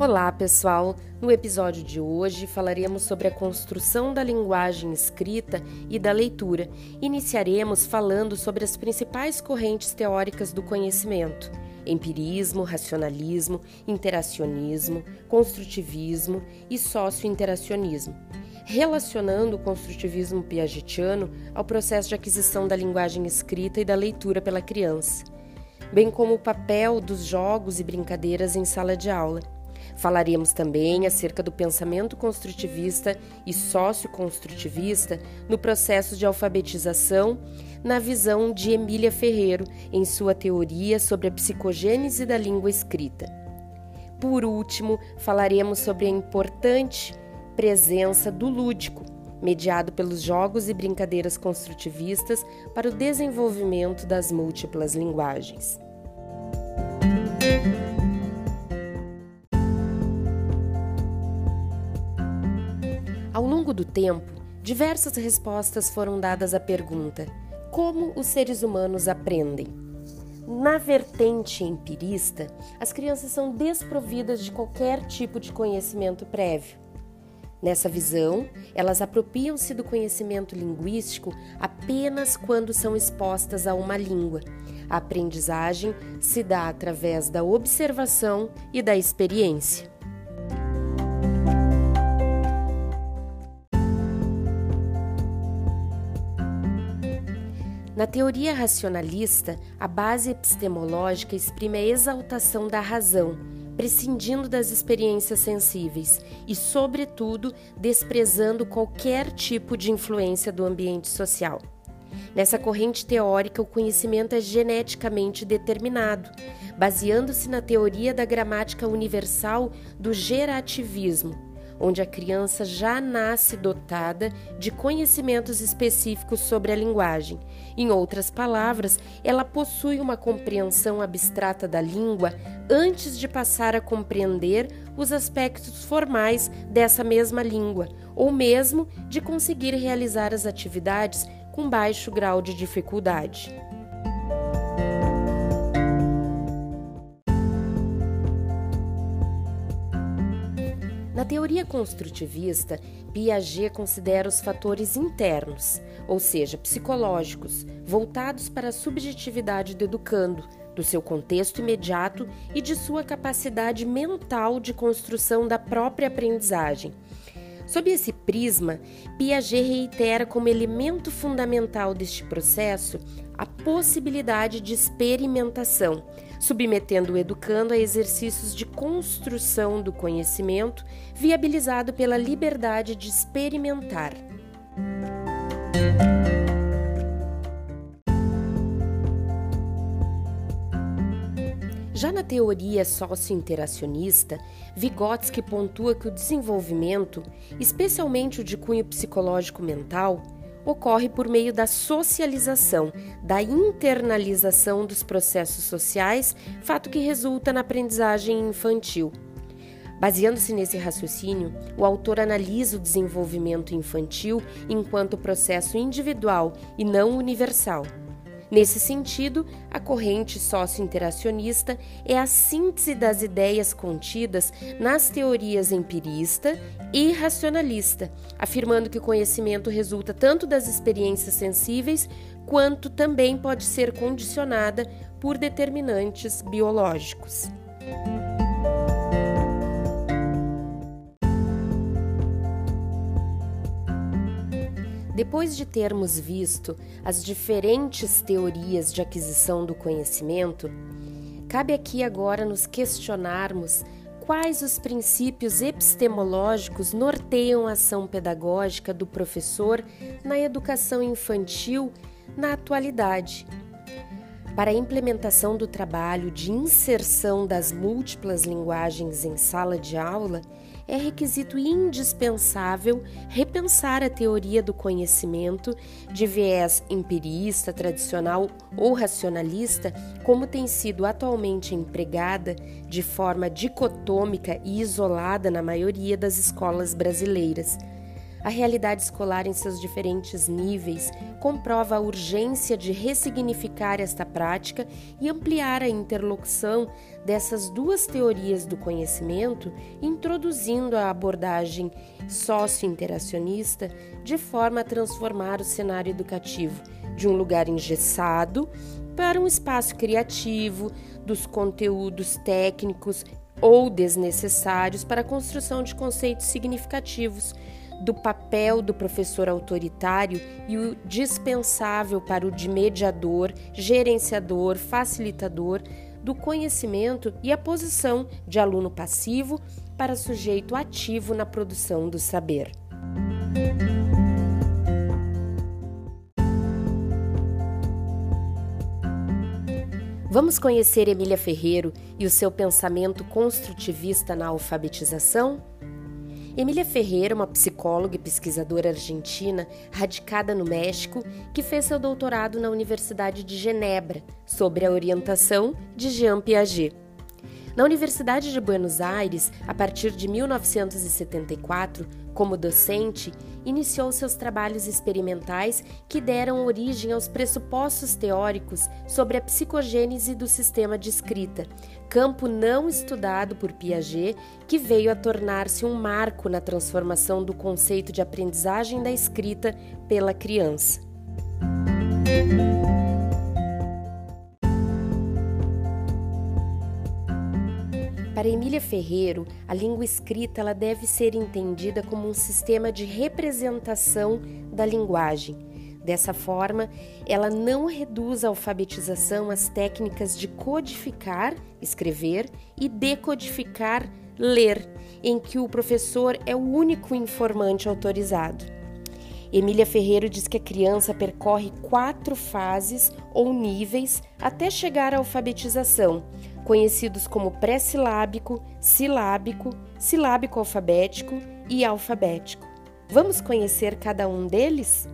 Olá, pessoal! No episódio de hoje falaremos sobre a construção da linguagem escrita e da leitura. Iniciaremos falando sobre as principais correntes teóricas do conhecimento: empirismo, racionalismo, interacionismo, construtivismo e socio-interacionismo. Relacionando o construtivismo piagetiano ao processo de aquisição da linguagem escrita e da leitura pela criança, bem como o papel dos jogos e brincadeiras em sala de aula. Falaremos também acerca do pensamento construtivista e socioconstrutivista no processo de alfabetização, na visão de Emília Ferreiro em sua teoria sobre a psicogênese da língua escrita. Por último, falaremos sobre a importante presença do lúdico, mediado pelos jogos e brincadeiras construtivistas para o desenvolvimento das múltiplas linguagens. Ao longo do tempo, diversas respostas foram dadas à pergunta: como os seres humanos aprendem? Na vertente empirista, as crianças são desprovidas de qualquer tipo de conhecimento prévio. Nessa visão, elas apropriam-se do conhecimento linguístico apenas quando são expostas a uma língua. A aprendizagem se dá através da observação e da experiência. Na teoria racionalista, a base epistemológica exprime a exaltação da razão, prescindindo das experiências sensíveis e, sobretudo, desprezando qualquer tipo de influência do ambiente social. Nessa corrente teórica, o conhecimento é geneticamente determinado, baseando-se na teoria da gramática universal do gerativismo onde a criança já nasce dotada de conhecimentos específicos sobre a linguagem. Em outras palavras, ela possui uma compreensão abstrata da língua antes de passar a compreender os aspectos formais dessa mesma língua, ou mesmo de conseguir realizar as atividades com baixo grau de dificuldade. Teoria construtivista, Piaget considera os fatores internos, ou seja, psicológicos, voltados para a subjetividade do educando, do seu contexto imediato e de sua capacidade mental de construção da própria aprendizagem. Sob esse prisma, Piaget reitera como elemento fundamental deste processo a possibilidade de experimentação submetendo o educando a exercícios de construção do conhecimento, viabilizado pela liberdade de experimentar. Já na teoria socio-interacionista, Vygotsky pontua que o desenvolvimento, especialmente o de cunho psicológico mental, ocorre por meio da socialização, da internalização dos processos sociais, fato que resulta na aprendizagem infantil. Baseando-se nesse raciocínio, o autor analisa o desenvolvimento infantil enquanto processo individual e não universal. Nesse sentido, a corrente socio-interacionista é a síntese das ideias contidas nas teorias empirista e racionalista, afirmando que o conhecimento resulta tanto das experiências sensíveis quanto também pode ser condicionada por determinantes biológicos. Depois de termos visto as diferentes teorias de aquisição do conhecimento, cabe aqui agora nos questionarmos quais os princípios epistemológicos norteiam a ação pedagógica do professor na educação infantil na atualidade. Para a implementação do trabalho de inserção das múltiplas linguagens em sala de aula, é requisito indispensável repensar a teoria do conhecimento de viés empirista, tradicional ou racionalista, como tem sido atualmente empregada de forma dicotômica e isolada na maioria das escolas brasileiras. A realidade escolar em seus diferentes níveis comprova a urgência de ressignificar esta prática e ampliar a interlocução dessas duas teorias do conhecimento, introduzindo a abordagem sócio-interacionista de forma a transformar o cenário educativo de um lugar engessado para um espaço criativo, dos conteúdos técnicos ou desnecessários para a construção de conceitos significativos do papel do professor autoritário e o dispensável para o de mediador, gerenciador, facilitador do conhecimento e a posição de aluno passivo para sujeito ativo na produção do saber. Vamos conhecer Emília Ferreiro e o seu pensamento construtivista na alfabetização? Emília Ferreira, uma psicóloga e pesquisadora argentina radicada no México, que fez seu doutorado na Universidade de Genebra, sob a orientação de Jean Piaget. Na Universidade de Buenos Aires, a partir de 1974, como docente, iniciou seus trabalhos experimentais que deram origem aos pressupostos teóricos sobre a psicogênese do sistema de escrita, campo não estudado por Piaget, que veio a tornar-se um marco na transformação do conceito de aprendizagem da escrita pela criança. Para Emília Ferreiro, a língua escrita ela deve ser entendida como um sistema de representação da linguagem. Dessa forma, ela não reduz a alfabetização às técnicas de codificar, escrever e decodificar, ler, em que o professor é o único informante autorizado. Emília Ferreiro diz que a criança percorre quatro fases ou níveis até chegar à alfabetização, conhecidos como pré-silábico, silábico, silábico alfabético e alfabético. Vamos conhecer cada um deles?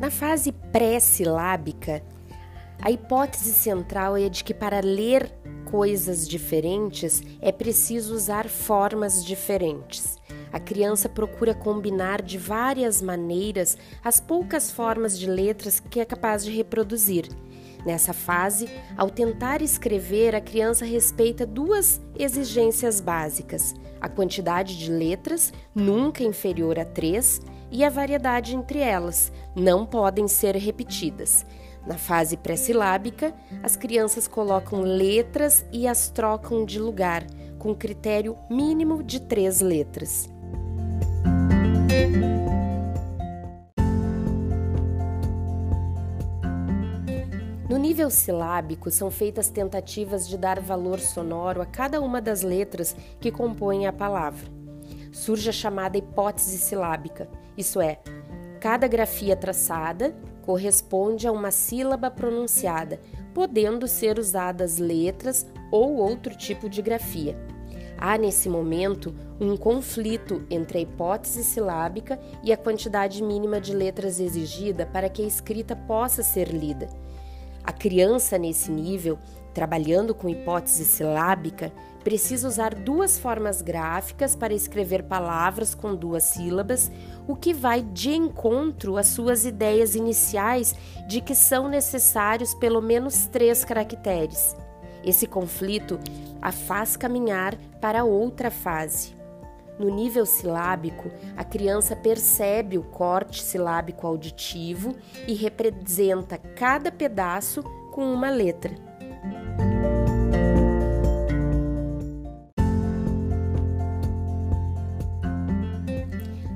Na fase pré-silábica, a hipótese central é de que para ler coisas diferentes é preciso usar formas diferentes. A criança procura combinar de várias maneiras as poucas formas de letras que é capaz de reproduzir. Nessa fase, ao tentar escrever, a criança respeita duas exigências básicas: a quantidade de letras, nunca inferior a três, e a variedade entre elas, não podem ser repetidas. Na fase pré-silábica, as crianças colocam letras e as trocam de lugar, com critério mínimo de três letras. No nível silábico, são feitas tentativas de dar valor sonoro a cada uma das letras que compõem a palavra. Surge a chamada hipótese silábica, isso é, cada grafia traçada corresponde a uma sílaba pronunciada, podendo ser usadas letras ou outro tipo de grafia. Há nesse momento um conflito entre a hipótese silábica e a quantidade mínima de letras exigida para que a escrita possa ser lida. A criança, nesse nível, trabalhando com hipótese silábica, precisa usar duas formas gráficas para escrever palavras com duas sílabas, o que vai de encontro às suas ideias iniciais de que são necessários pelo menos três caracteres. Esse conflito a faz caminhar para outra fase. No nível silábico, a criança percebe o corte silábico auditivo e representa cada pedaço com uma letra.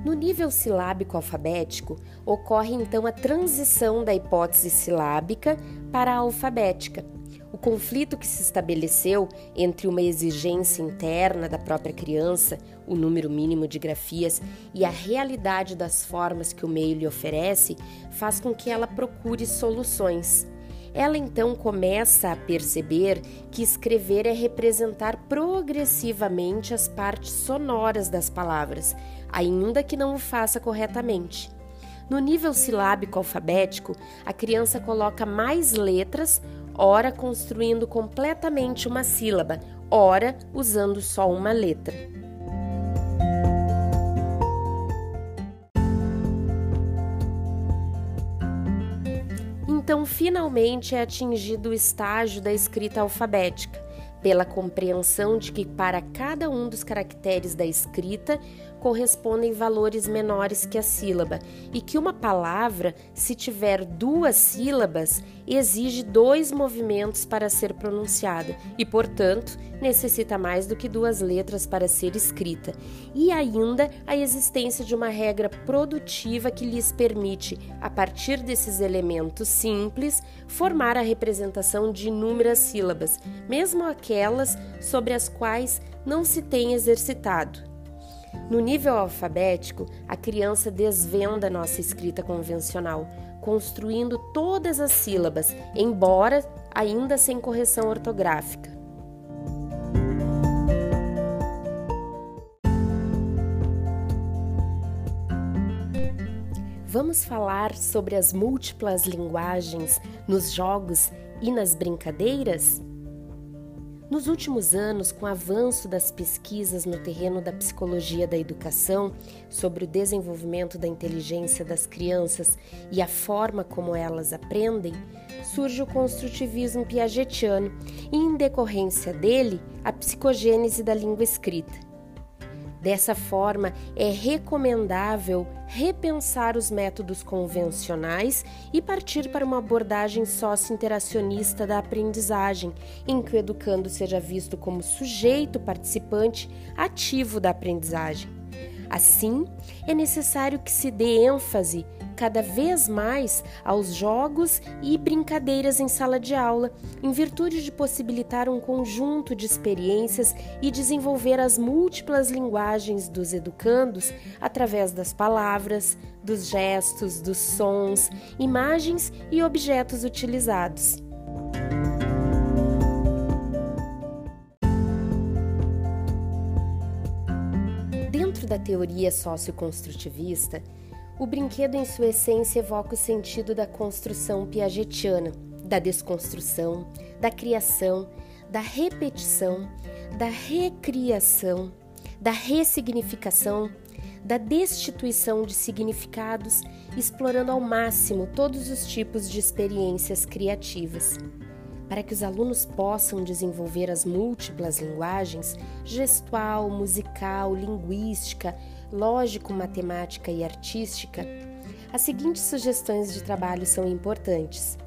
No nível silábico alfabético, ocorre então a transição da hipótese silábica para a alfabética, o conflito que se estabeleceu entre uma exigência interna da própria criança, o número mínimo de grafias, e a realidade das formas que o meio lhe oferece, faz com que ela procure soluções. Ela então começa a perceber que escrever é representar progressivamente as partes sonoras das palavras, ainda que não o faça corretamente. No nível silábico alfabético, a criança coloca mais letras, ora construindo completamente uma sílaba, ora usando só uma letra. Então, finalmente é atingido o estágio da escrita alfabética, pela compreensão de que para cada um dos caracteres da escrita correspondem valores menores que a sílaba e que uma palavra, se tiver duas sílabas, exige dois movimentos para ser pronunciada e, portanto, necessita mais do que duas letras para ser escrita, e ainda a existência de uma regra produtiva que lhes permite, a partir desses elementos simples, formar a representação de inúmeras sílabas, mesmo aquelas sobre as quais não se tem exercitado. No nível alfabético, a criança desvenda nossa escrita convencional, construindo todas as sílabas, embora ainda sem correção ortográfica. Vamos falar sobre as múltiplas linguagens nos jogos e nas brincadeiras? Nos últimos anos, com o avanço das pesquisas no terreno da psicologia da educação sobre o desenvolvimento da inteligência das crianças e a forma como elas aprendem, surge o construtivismo piagetiano e, em decorrência dele, a psicogênese da língua escrita. Dessa forma, é recomendável repensar os métodos convencionais e partir para uma abordagem socio-interacionista da aprendizagem, em que o educando seja visto como sujeito participante ativo da aprendizagem. Assim, é necessário que se dê ênfase cada vez mais aos jogos e brincadeiras em sala de aula, em virtude de possibilitar um conjunto de experiências e desenvolver as múltiplas linguagens dos educandos através das palavras, dos gestos, dos sons, imagens e objetos utilizados. Dentro da teoria socioconstrutivista, o brinquedo, em sua essência, evoca o sentido da construção piagetiana, da desconstrução, da criação, da repetição, da recriação, da ressignificação, da destituição de significados, explorando ao máximo todos os tipos de experiências criativas. Para que os alunos possam desenvolver as múltiplas linguagens gestual, musical, linguística, lógico-matemática e artística, as seguintes sugestões de trabalho são importantes: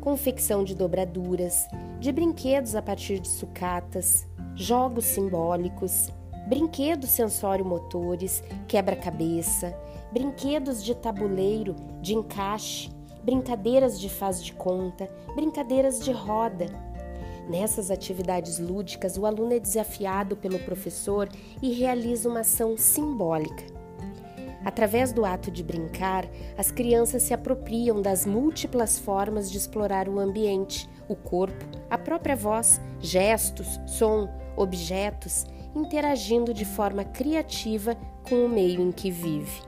confecção de dobraduras, de brinquedos a partir de sucatas, jogos simbólicos, brinquedos sensório-motores, quebra-cabeça, brinquedos de tabuleiro, de encaixe, brincadeiras de faz de conta, brincadeiras de roda Nessas atividades lúdicas, o aluno é desafiado pelo professor e realiza uma ação simbólica. Através do ato de brincar, as crianças se apropriam das múltiplas formas de explorar o ambiente, o corpo, a própria voz, gestos, som, objetos, interagindo de forma criativa com o meio em que vive.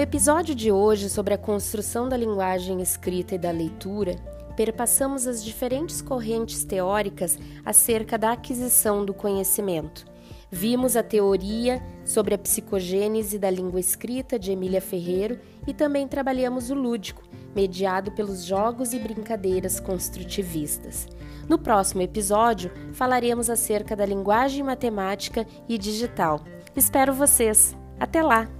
No episódio de hoje sobre a construção da linguagem escrita e da leitura, perpassamos as diferentes correntes teóricas acerca da aquisição do conhecimento. Vimos a teoria sobre a psicogênese da língua escrita de Emília Ferreiro e também trabalhamos o lúdico, mediado pelos jogos e brincadeiras construtivistas. No próximo episódio, falaremos acerca da linguagem matemática e digital. Espero vocês! Até lá!